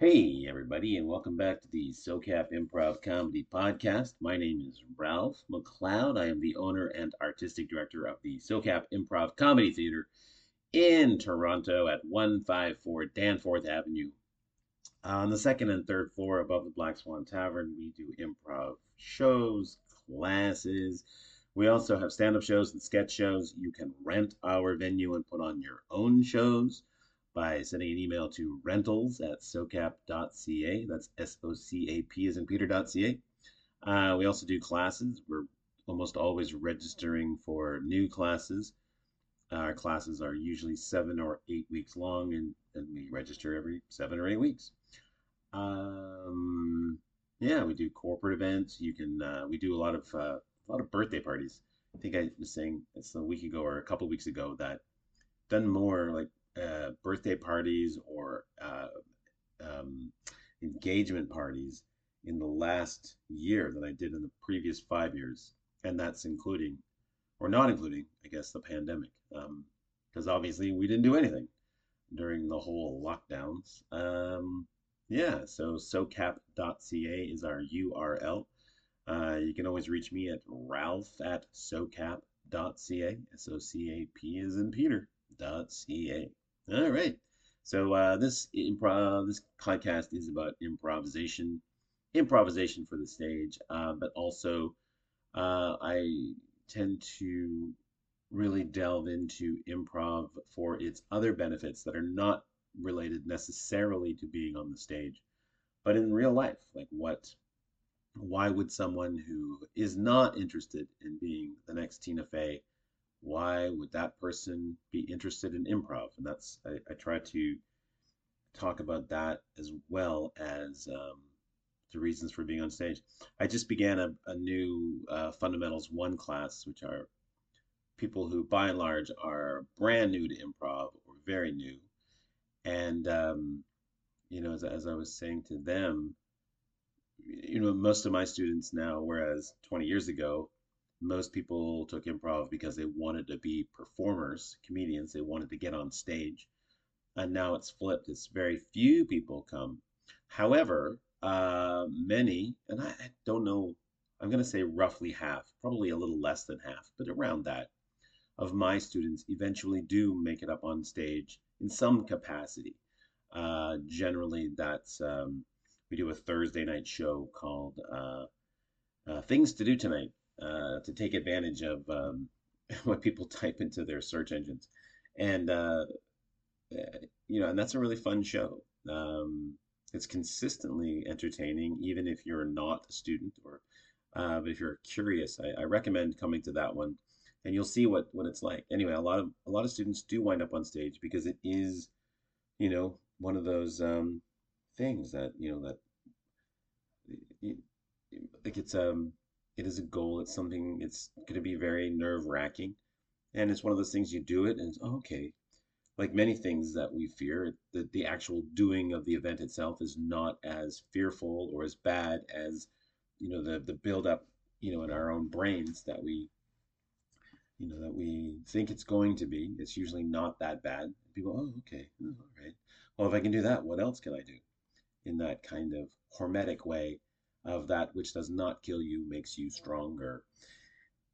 Hey, everybody, and welcome back to the SoCap Improv Comedy Podcast. My name is Ralph McLeod. I am the owner and artistic director of the SoCap Improv Comedy Theater in Toronto at 154 Danforth Avenue. On the second and third floor above the Black Swan Tavern, we do improv shows, classes. We also have stand up shows and sketch shows. You can rent our venue and put on your own shows by sending an email to rentals at socap.ca. That's S O C A P as in Peter.ca. Uh, we also do classes. We're almost always registering for new classes. Our classes are usually seven or eight weeks long, and, and we register every seven or eight weeks. Um, yeah, we do corporate events. You can uh, we do a lot of uh, a lot of birthday parties. I think I was saying it's a week ago or a couple weeks ago that done more like uh, birthday parties or uh, um, engagement parties in the last year than I did in the previous five years, and that's including or not including, I guess, the pandemic, because um, obviously we didn't do anything during the whole lockdowns. Um, yeah, so socap.ca is our URL. Uh, you can always reach me at ralph at socap.ca. S O C A P is in Peter. .ca. All right. So uh, this improv, this podcast is about improvisation, improvisation for the stage, uh, but also uh, I tend to really delve into improv for its other benefits that are not related necessarily to being on the stage, but in real life. Like what, why would someone who is not interested in being the next Tina Fey why would that person be interested in improv? And that's I, I try to talk about that as well as um, the reasons for being on stage. I just began a, a new uh, Fundamentals One class, which are people who, by and large, are brand new to improv or very new. And um, you know, as, as I was saying to them, you know, most of my students now, whereas 20 years ago, most people took improv because they wanted to be performers, comedians. They wanted to get on stage. And now it's flipped. It's very few people come. However, uh, many, and I, I don't know, I'm going to say roughly half, probably a little less than half, but around that, of my students eventually do make it up on stage in some capacity. Uh, generally, that's um, we do a Thursday night show called uh, uh, Things to Do Tonight uh, to take advantage of um, what people type into their search engines. And, uh, you know, and that's a really fun show. Um, it's consistently entertaining, even if you're not a student or uh, if you're curious. I, I, recommend coming to that one, and you'll see what what it's like. Anyway, a lot of a lot of students do wind up on stage because it is, you know, one of those um, things that you know that like it's um it is a goal. It's something, it's going to be very nerve wracking. And it's one of those things you do it and oh, okay. Like many things that we fear, the, the actual doing of the event itself is not as fearful or as bad as, you know, the, the build up, you know, in our own brains that we, you know, that we think it's going to be. It's usually not that bad. People, oh, okay, oh, all right. Well, if I can do that, what else can I do? In that kind of hormetic way of that which does not kill you makes you stronger.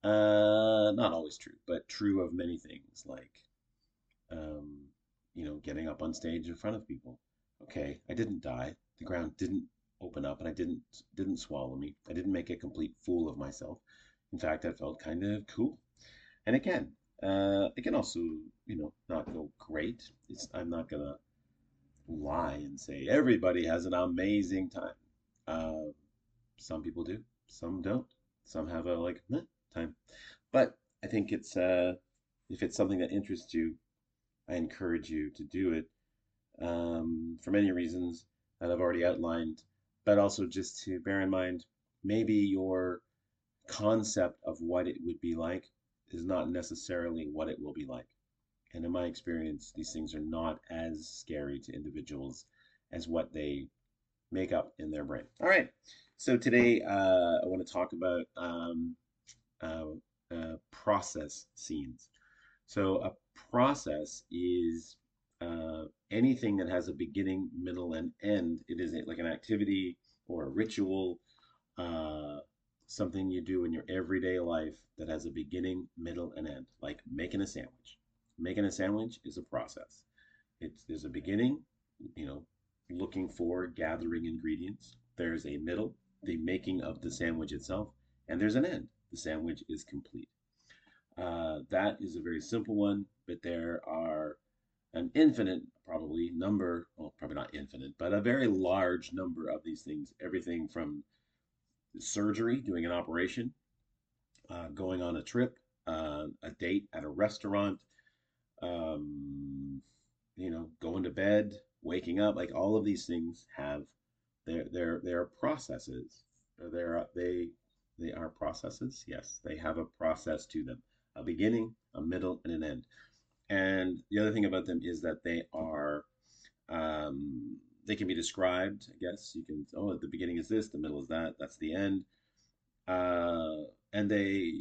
Uh, not always true, but true of many things, like, um, you know, getting up on stage in front of people. Okay, I didn't die. The ground didn't open up, and I didn't didn't swallow me. I didn't make a complete fool of myself. In fact, I felt kind of cool. And again, uh, it can also, you know, not go great. It's, I'm not gonna lie and say everybody has an amazing time. Uh, some people do, some don't. Some have a like time. But I think it's uh, if it's something that interests you, I encourage you to do it um, for many reasons that I've already outlined, but also just to bear in mind maybe your concept of what it would be like is not necessarily what it will be like. And in my experience, these things are not as scary to individuals as what they make up in their brain. All right. So today uh, I want to talk about um, uh, uh, process scenes. So a process is uh, anything that has a beginning, middle, and end. It is like an activity or a ritual, uh, something you do in your everyday life that has a beginning, middle, and end, like making a sandwich. Making a sandwich is a process. It's there's a beginning, you know, looking for gathering ingredients. There's a middle, the making of the sandwich itself, and there's an end. The sandwich is complete. Uh, that is a very simple one, but there are an infinite, probably, number, well, probably not infinite, but a very large number of these things. Everything from surgery, doing an operation, uh, going on a trip, uh, a date at a restaurant, um, you know, going to bed, waking up, like all of these things have their their their processes. They're they they are processes. Yes, they have a process to them, a beginning, a middle, and an end. And the other thing about them is that they are um, they can be described. I guess you can. Oh, the beginning is this, the middle is that. That's the end. Uh, and they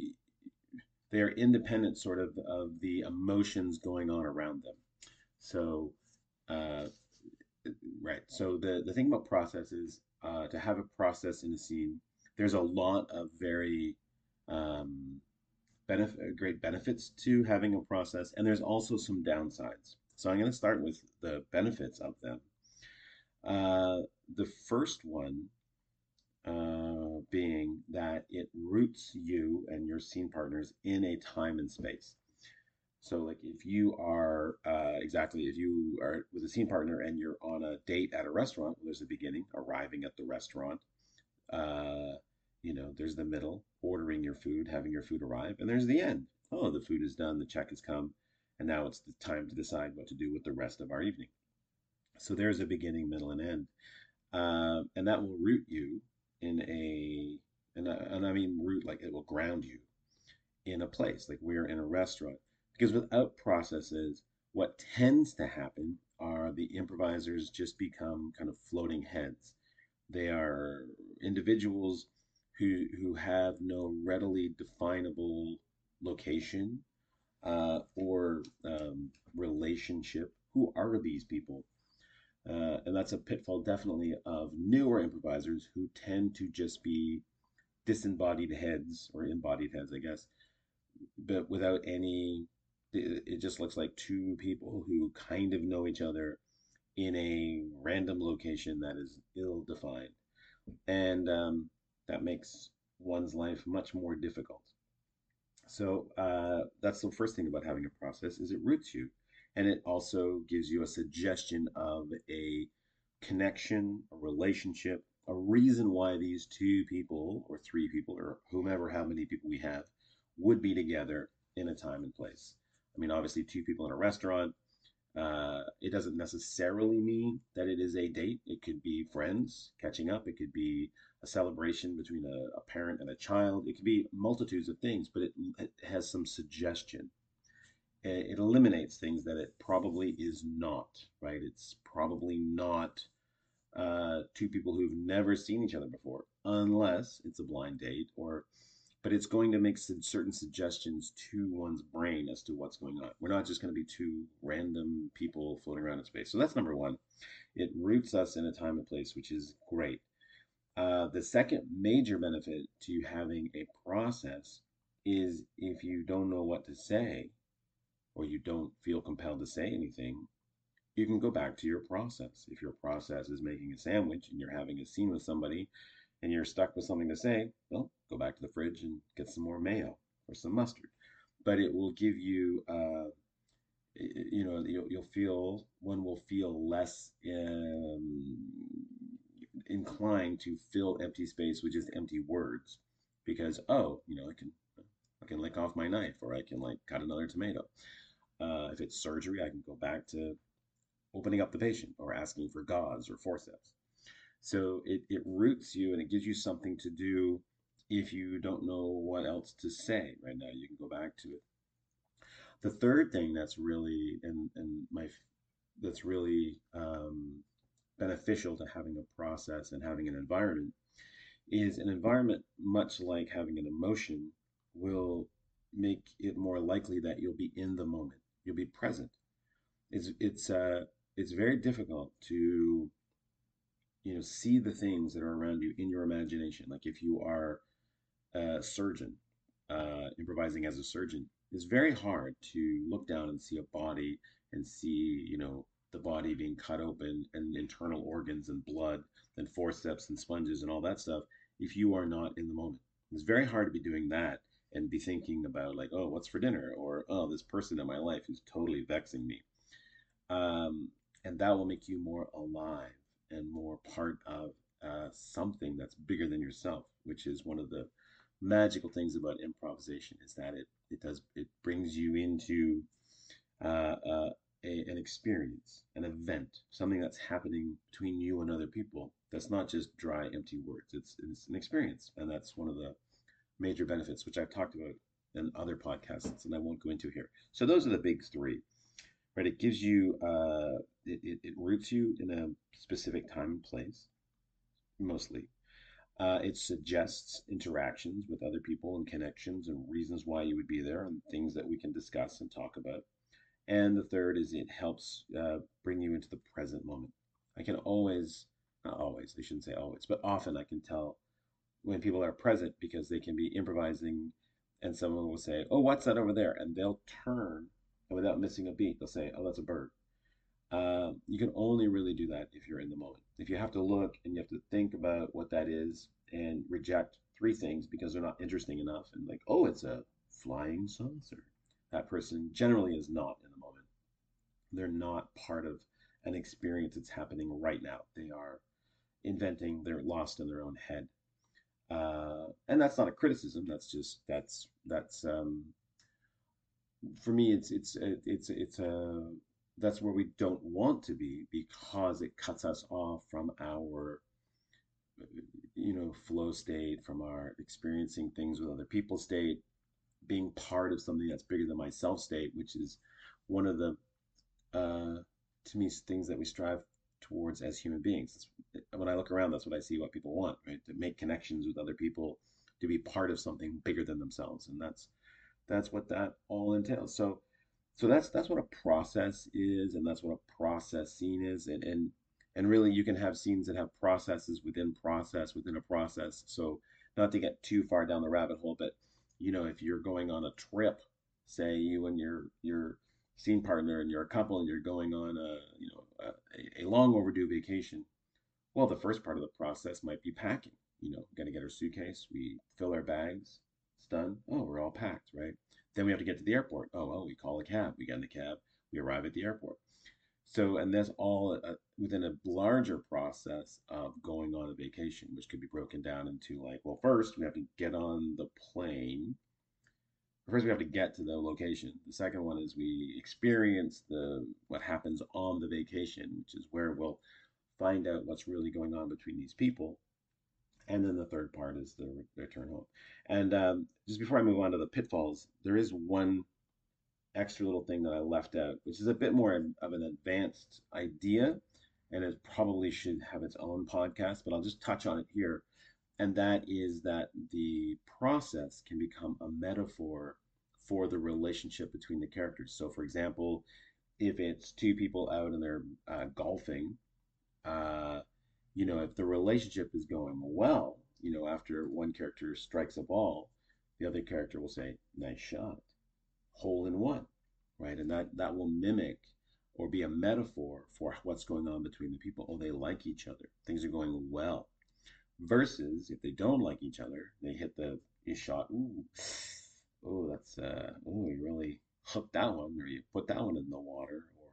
they are independent, sort of, of the emotions going on around them. So, uh, right. So the the thing about process is uh, to have a process in a scene. There's a lot of very um, benefit, great benefits to having a process, and there's also some downsides. So I'm going to start with the benefits of them. Uh, the first one uh, being that it roots you and your scene partners in a time and space. So, like if you are uh, exactly if you are with a scene partner and you're on a date at a restaurant, well, there's a beginning, arriving at the restaurant. Uh, you know, there's the middle, ordering your food, having your food arrive, and there's the end. Oh, the food is done, the check has come, and now it's the time to decide what to do with the rest of our evening. So there's a beginning, middle, and end, uh, and that will root you in a, and I, and I mean root like it will ground you in a place, like we're in a restaurant. Because without processes, what tends to happen are the improvisers just become kind of floating heads. They are individuals who who have no readily definable location uh, or um, relationship. Who are these people? Uh, and that's a pitfall definitely of newer improvisers who tend to just be disembodied heads or embodied heads, I guess, but without any. It just looks like two people who kind of know each other in a random location that is ill defined. And um, that makes one's life much more difficult. So uh, that's the first thing about having a process is it roots you, and it also gives you a suggestion of a connection, a relationship, a reason why these two people or three people or whomever, how many people we have, would be together in a time and place. I mean, obviously, two people in a restaurant. Uh, it doesn't necessarily mean that it is a date. It could be friends catching up. It could be a celebration between a, a parent and a child. It could be multitudes of things, but it, it has some suggestion. It eliminates things that it probably is not, right? It's probably not uh, two people who've never seen each other before, unless it's a blind date or but it's going to make certain suggestions to one's brain as to what's going on. We're not just going to be two random people floating around in space. So that's number one. It roots us in a time and place, which is great. Uh, the second major benefit to having a process is if you don't know what to say or you don't feel compelled to say anything, you can go back to your process. If your process is making a sandwich and you're having a scene with somebody and you're stuck with something to say, well, go back to the fridge and get some more mayo or some mustard. But it will give you, uh, you know, you'll, you'll, feel one will feel less um, inclined to fill empty space with just empty words because oh you know i can i can lick off my knife or i can like cut another tomato uh, if it's surgery i can go back to opening up the patient or asking for gauze or forceps so it, it roots you and it gives you something to do if you don't know what else to say right now. You can go back to it. The third thing that's really and and my that's really um, beneficial to having a process and having an environment is an environment much like having an emotion will make it more likely that you'll be in the moment. You'll be present. It's it's uh it's very difficult to you know see the things that are around you in your imagination. Like if you are a surgeon, uh, improvising as a surgeon, it's very hard to look down and see a body and see you know the body being cut open and internal organs and blood and forceps and sponges and all that stuff if you are not in the moment. It's very hard to be doing that and be thinking about like, oh, what's for dinner? Or oh, this person in my life is totally vexing me. Um, and that will make you more alive and more part of uh, something that's bigger than yourself, which is one of the magical things about improvisation is that it it does it brings you into uh, uh, a, an experience, an event, something that's happening between you and other people. That's not just dry, empty words. It's it's an experience, and that's one of the major benefits, which I've talked about in other podcasts, and I won't go into here. So those are the big three, right? It gives you, uh, it, it, it roots you in a specific time and place, mostly. Uh, it suggests interactions with other people and connections and reasons why you would be there and things that we can discuss and talk about. And the third is it helps uh, bring you into the present moment. I can always, not always, I shouldn't say always, but often I can tell when people are present because they can be improvising and someone will say, Oh, what's that over there? And they'll turn and without missing a beat, they'll say, Oh, that's a bird. Uh, you can only really do that if you're in the moment. If you have to look and you have to think about what that is and reject three things because they're not interesting enough and like, oh, it's a flying saucer. That person generally is not in the moment. They're not part of an experience that's happening right now. They are inventing, they're lost in their own head uh, and that's not a criticism. That's just that's that's um, for me. It's it's it's it's a that's where we don't want to be because it cuts us off from our you know flow state, from our experiencing things with other people state, being part of something that's bigger than myself state, which is one of the uh, to me things that we strive towards as human beings. when I look around, that's what I see what people want, right? To make connections with other people, to be part of something bigger than themselves. And that's that's what that all entails. So so that's that's what a process is, and that's what a process scene is. And and and really you can have scenes that have processes within process within a process. So not to get too far down the rabbit hole, but you know, if you're going on a trip, say you and your your scene partner and you're a couple and you're going on a you know a, a long overdue vacation well the first part of the process might be packing you know to get our suitcase we fill our bags it's done. Oh we're all packed right? Then we have to get to the airport. Oh well we call a cab. We get in the cab. We arrive at the airport. So and that's all a, within a larger process of going on a vacation which could be broken down into like well first we have to get on the plane. First we have to get to the location. The second one is we experience the what happens on the vacation, which is where we'll find out what's really going on between these people. And then the third part is the return home. And um, just before I move on to the pitfalls, there is one extra little thing that I left out, which is a bit more of an advanced idea, and it probably should have its own podcast, but I'll just touch on it here and that is that the process can become a metaphor for the relationship between the characters. So, for example, if it's two people out and they're uh, golfing, uh, you know, if the relationship is going well, you know, after one character strikes a ball, the other character will say, "Nice shot, hole in one," right? And that that will mimic or be a metaphor for what's going on between the people. Oh, they like each other. Things are going well Versus if they don't like each other, they hit the shot. Ooh, oh, that's uh, oh, you really hooked that one, or you put that one in the water, or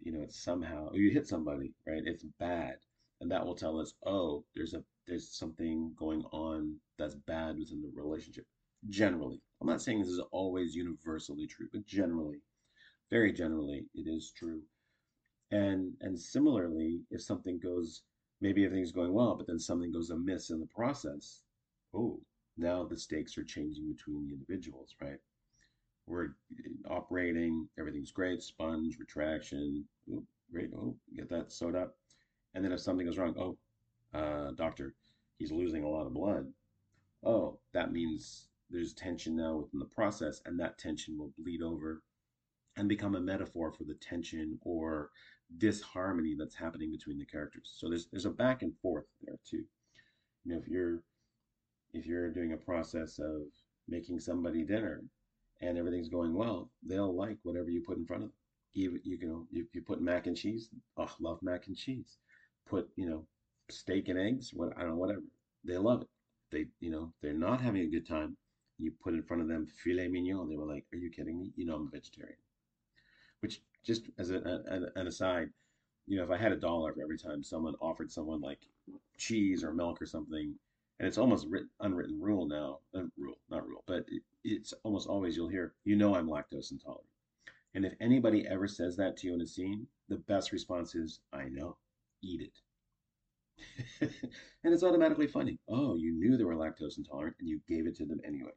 you know, it's somehow or you hit somebody, right? It's bad, and that will tell us, oh, there's a there's something going on that's bad within the relationship. Generally, I'm not saying this is always universally true, but generally, very generally, it is true. And and similarly, if something goes maybe everything's going well, but then something goes amiss in the process. Oh, now the stakes are changing between the individuals, right? We're uh, operating, everything's great, sponge, retraction, oh, great, oh, get that sewed up. And then if something goes wrong, oh, uh, doctor, he's losing a lot of blood. Oh, that means there's tension now within the process, and that tension will bleed over and become a metaphor for the tension or disharmony that's happening between the characters. So there's there's a back and forth there too. You know, if you're if you're doing a process of making somebody dinner and everything's going well, they'll like whatever you put in front of them. Even you know, you, you put mac and cheese, oh, love mac and cheese. Put you know, steak and eggs, what I don't know, whatever. They love it. They you know, they're not having a good time. You put in front of them filet mignon. They were like, "Are you kidding me? You know I'm a vegetarian." Which just as a, an aside, you know, if I had a dollar for every time someone offered someone like cheese or milk or something, and it's almost written, unwritten rule now, uh, rule, not rule, but it, it's almost always you'll hear, you know, I'm lactose intolerant. And if anybody ever says that to you in a scene, the best response is, I know, eat it. and it's automatically funny. Oh, you knew they were lactose intolerant and you gave it to them anyway.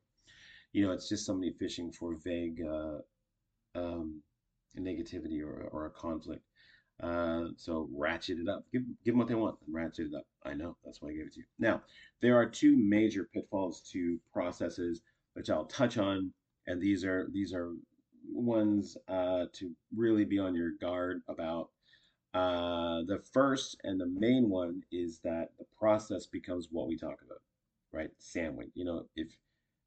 You know, it's just somebody fishing for vague uh, um, negativity or, or a conflict. Uh, so ratchet it up. Give, give them what they want and ratchet it up. I know. That's why I gave it to you. Now, there are two major pitfalls to processes, which I'll touch on. And these are these are ones uh, to really be on your guard about. Uh, the first and the main one is that the process becomes what we talk about, right? Sandwich. You know, if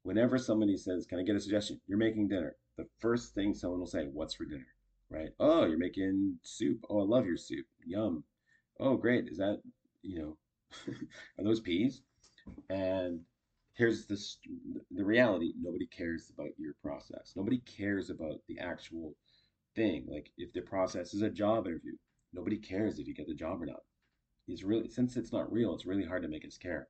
whenever somebody says, "Can I get a suggestion?" You're making dinner. The first thing someone will say, "What's for dinner?" right? Oh, you're making soup. Oh, I love your soup. Yum. Oh, great. Is that, you know, are those peas? And here's this the reality nobody cares about your process. Nobody cares about the actual thing. Like if the process is a job interview, nobody cares if you get the job or not. It's really since it's not real, it's really hard to make us care.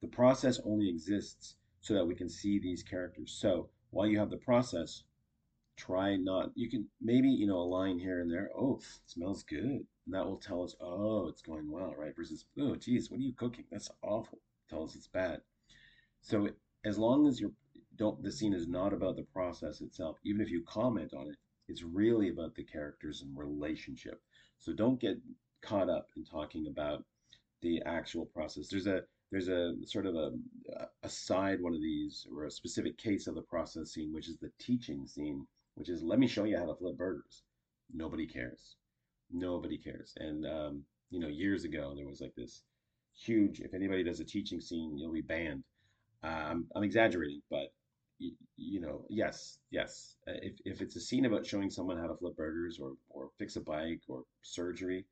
The process only exists so that we can see these characters. So while you have the process, try not you can maybe you know a line here and there oh smells good and that will tell us oh it's going well right versus oh geez what are you cooking that's awful tell us it's bad so as long as you're don't the scene is not about the process itself even if you comment on it it's really about the characters and relationship so don't get caught up in talking about the actual process there's a there's a sort of a, a side one of these or a specific case of the process scene which is the teaching scene which is let me show you how to flip burgers. Nobody cares. Nobody cares. And um, you know, years ago there was like this huge. If anybody does a teaching scene, you'll be banned. Uh, I'm I'm exaggerating, but you, know, yes, yes. Uh, if if it's a scene about showing someone how to flip burgers or or fix a bike or surgery,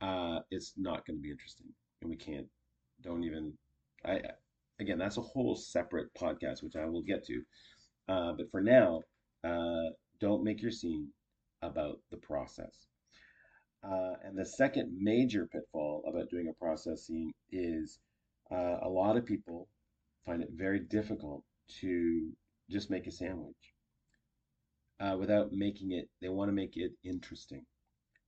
uh, it's not going to be interesting, and we can't. Don't even. I again, that's a whole separate podcast, which I will get to. Uh, but for now, uh, don't make your scene about the process. Uh, and the second major pitfall about doing a process scene is uh, a lot of people find it very difficult to just make a sandwich uh, without making it, they want to make it interesting,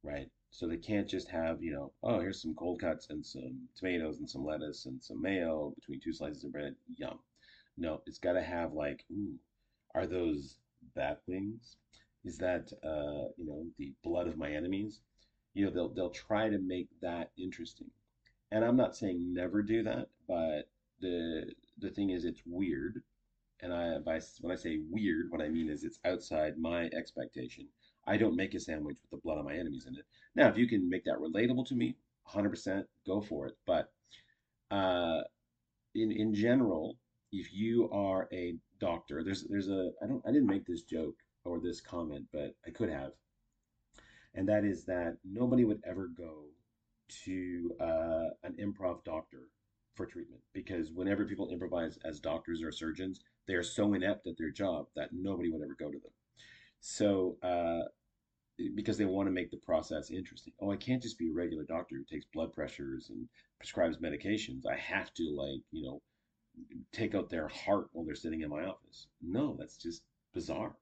right? So they can't just have, you know, oh, here's some cold cuts and some tomatoes and some lettuce and some mayo between two slices of bread. Yum. No, it's got to have like, ooh, are those bad wings? is that uh, you know the blood of my enemies. You know they'll they'll try to make that interesting, and I'm not saying never do that, but the the thing is it's weird, and I by when I say weird, what I mean is it's outside my expectation. I don't make a sandwich with the blood of my enemies in it. Now, if you can make that relatable to me, 100% go for it. But uh, in in general, if you are a doctor, there's there's a I don't I didn't make this joke or this comment, but I could have. And that is that nobody would ever go to uh, an improv doctor for treatment because whenever people improvise as doctors or surgeons, they are so inept at their job that nobody would ever go to them. So, uh, because they want to make the process interesting. Oh, I can't just be a regular doctor who takes blood pressures and prescribes medications. I have to, like, you know, take out their heart while they're sitting in my office. No, that's just bizarre.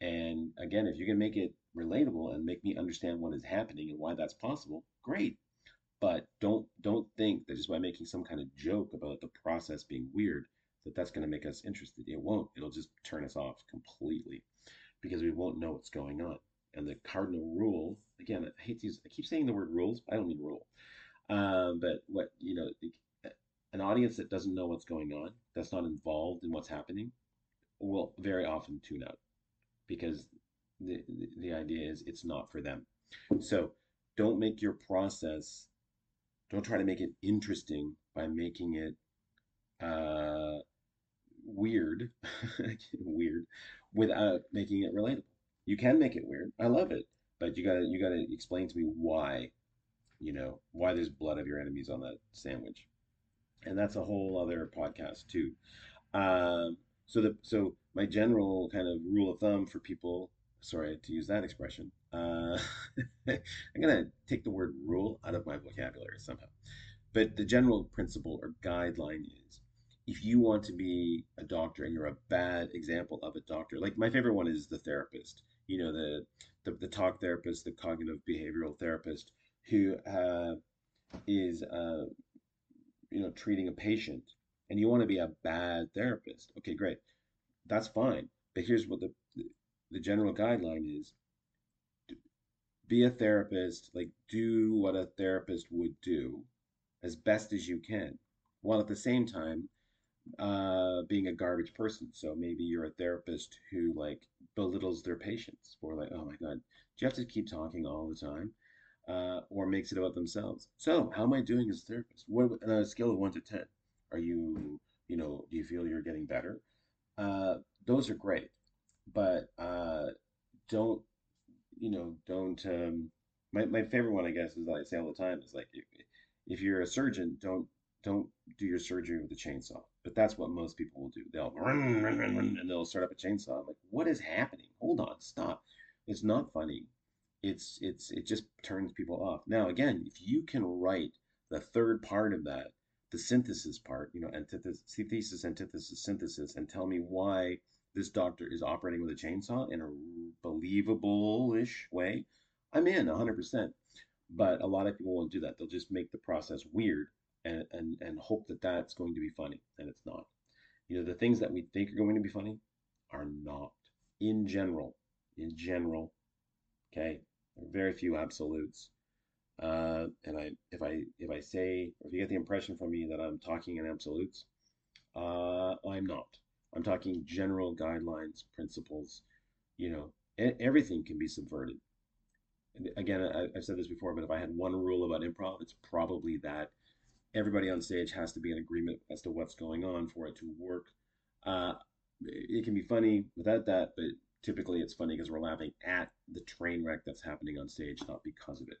And again, if you can make it relatable and make me understand what is happening and why that's possible, great. But don't don't think that just by making some kind of joke about the process being weird that that's going to make us interested. It won't. It'll just turn us off completely because we won't know what's going on. And the cardinal rule, again, I hate to use, I keep saying the word rules. I don't mean rule. Um, but what you know, an audience that doesn't know what's going on, that's not involved in what's happening, will very often tune out because the, the, the idea is it's not for them. So don't make your process, don't try to make it interesting by making it uh, weird, weird, without making it relatable. You can make it weird. I love it, but you gotta you gotta explain to me why, you know, why there's blood of your enemies on that sandwich, and that's a whole other podcast too. Um, so the so my general kind of rule of thumb for people, sorry to use that expression, uh, I'm gonna take the word rule out of my vocabulary somehow, but the general principle or guideline is if you want to be a doctor and you're a bad example of a doctor, like my favorite one is the therapist, you know, the the, the talk therapist, the cognitive behavioral therapist who uh, is, uh, you know, treating a patient and you want to be a bad therapist. Okay, great. That's fine. But here's what the, the general guideline is be a therapist, like do what a therapist would do as best as you can, while at the same time uh, being a garbage person. So maybe you're a therapist who like belittles their patients for like, oh my God, do you have to keep talking all the time? Uh, or makes it about themselves. So how am I doing as a therapist? What on a scale of one to ten? Are you, you know, do you feel you're getting better? Uh, those are great, but uh, don't, you know, don't. Um, my my favorite one, I guess, is that I say all the time is like, if you're a surgeon, don't don't do your surgery with a chainsaw. But that's what most people will do. They'll run, run, run, run, and they'll start up a chainsaw. I'm like, what is happening? Hold on, stop. It's not funny. It's it's it just turns people off. Now again, if you can write the third part of that, the synthesis part, you know, antithesis, thesis, antithesis, synthesis, and tell me why this doctor is operating with a chainsaw in a believable-ish way, I'm in 100%. But a lot of people won't do that. They'll just make the process weird and, and, and hope that that's going to be funny, and it's not. You know, the things that we think are going to be funny are not. In general, in general, okay, very few absolutes. Uh, and I, if I, if I say, if you get the impression from me that I'm talking in absolutes, uh, I'm not. I'm talking general guidelines, principles. You know, everything can be subverted. Again, I, I've said this before, but if I had one rule about improv, it's probably that everybody on stage has to be in agreement as to what's going on for it to work. Uh, it can be funny without that, but typically it's funny because we're laughing at the train wreck that's happening on stage, not because of it,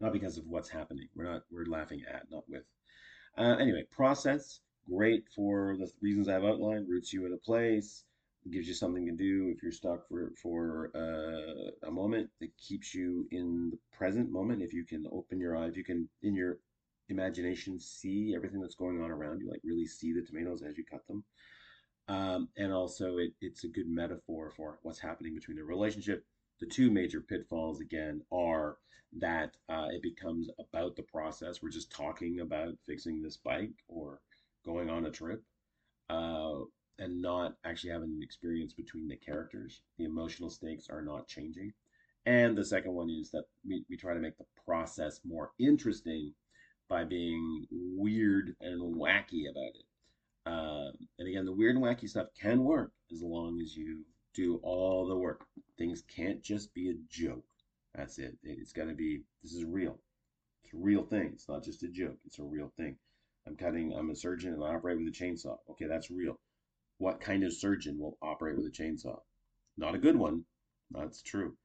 not because of what's happening. We're not we're laughing at, not with. Uh, anyway, process great for the reasons I've outlined. Roots you in a place, gives you something to do if you're stuck for for uh, a moment. It keeps you in the present moment. If you can open your eye, if you can in your imagination see everything that's going on around you, like really see the tomatoes as you cut them. Um, and also, it, it's a good metaphor for what's happening between the relationship. The two major pitfalls, again, are that uh, it becomes about the process. We're just talking about fixing this bike or going on a trip uh, and not actually having an experience between the characters. The emotional stakes are not changing. And the second one is that we, we try to make the process more interesting by being weird and wacky about it. Uh, and again, the weird and wacky stuff can work as long as you do all the work. Things can't just be a joke. That's it. It's got to be, this is real. It's a real thing. It's not just a joke. It's a real thing. I'm cutting, I'm a surgeon and I operate with a chainsaw. Okay, that's real. What kind of surgeon will operate with a chainsaw? Not a good one. That's true.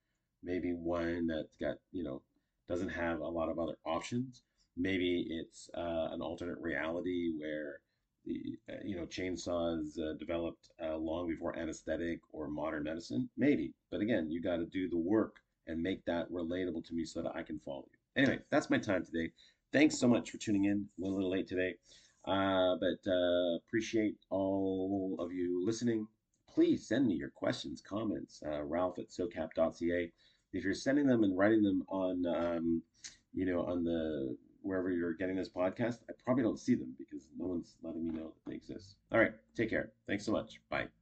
Maybe one that's got, you know, doesn't have a lot of other options maybe it's uh, an alternate reality where the uh, you know chainsaws uh, developed uh, long before anesthetic or modern medicine? Maybe. But again you got to do the work and make that relatable to me so that i can follow you. Anyway that's my time today. Thanks so much for tuning in. We're a little late today. Uh, but uh, appreciate all of you listening. Please send me your questions comments ralph at socap.ca if you're sending them and writing them on um, you know on the wherever you're getting this podcast, I probably don't see them because no one's letting me know that they exist. All right, take care. Thanks so much. Bye.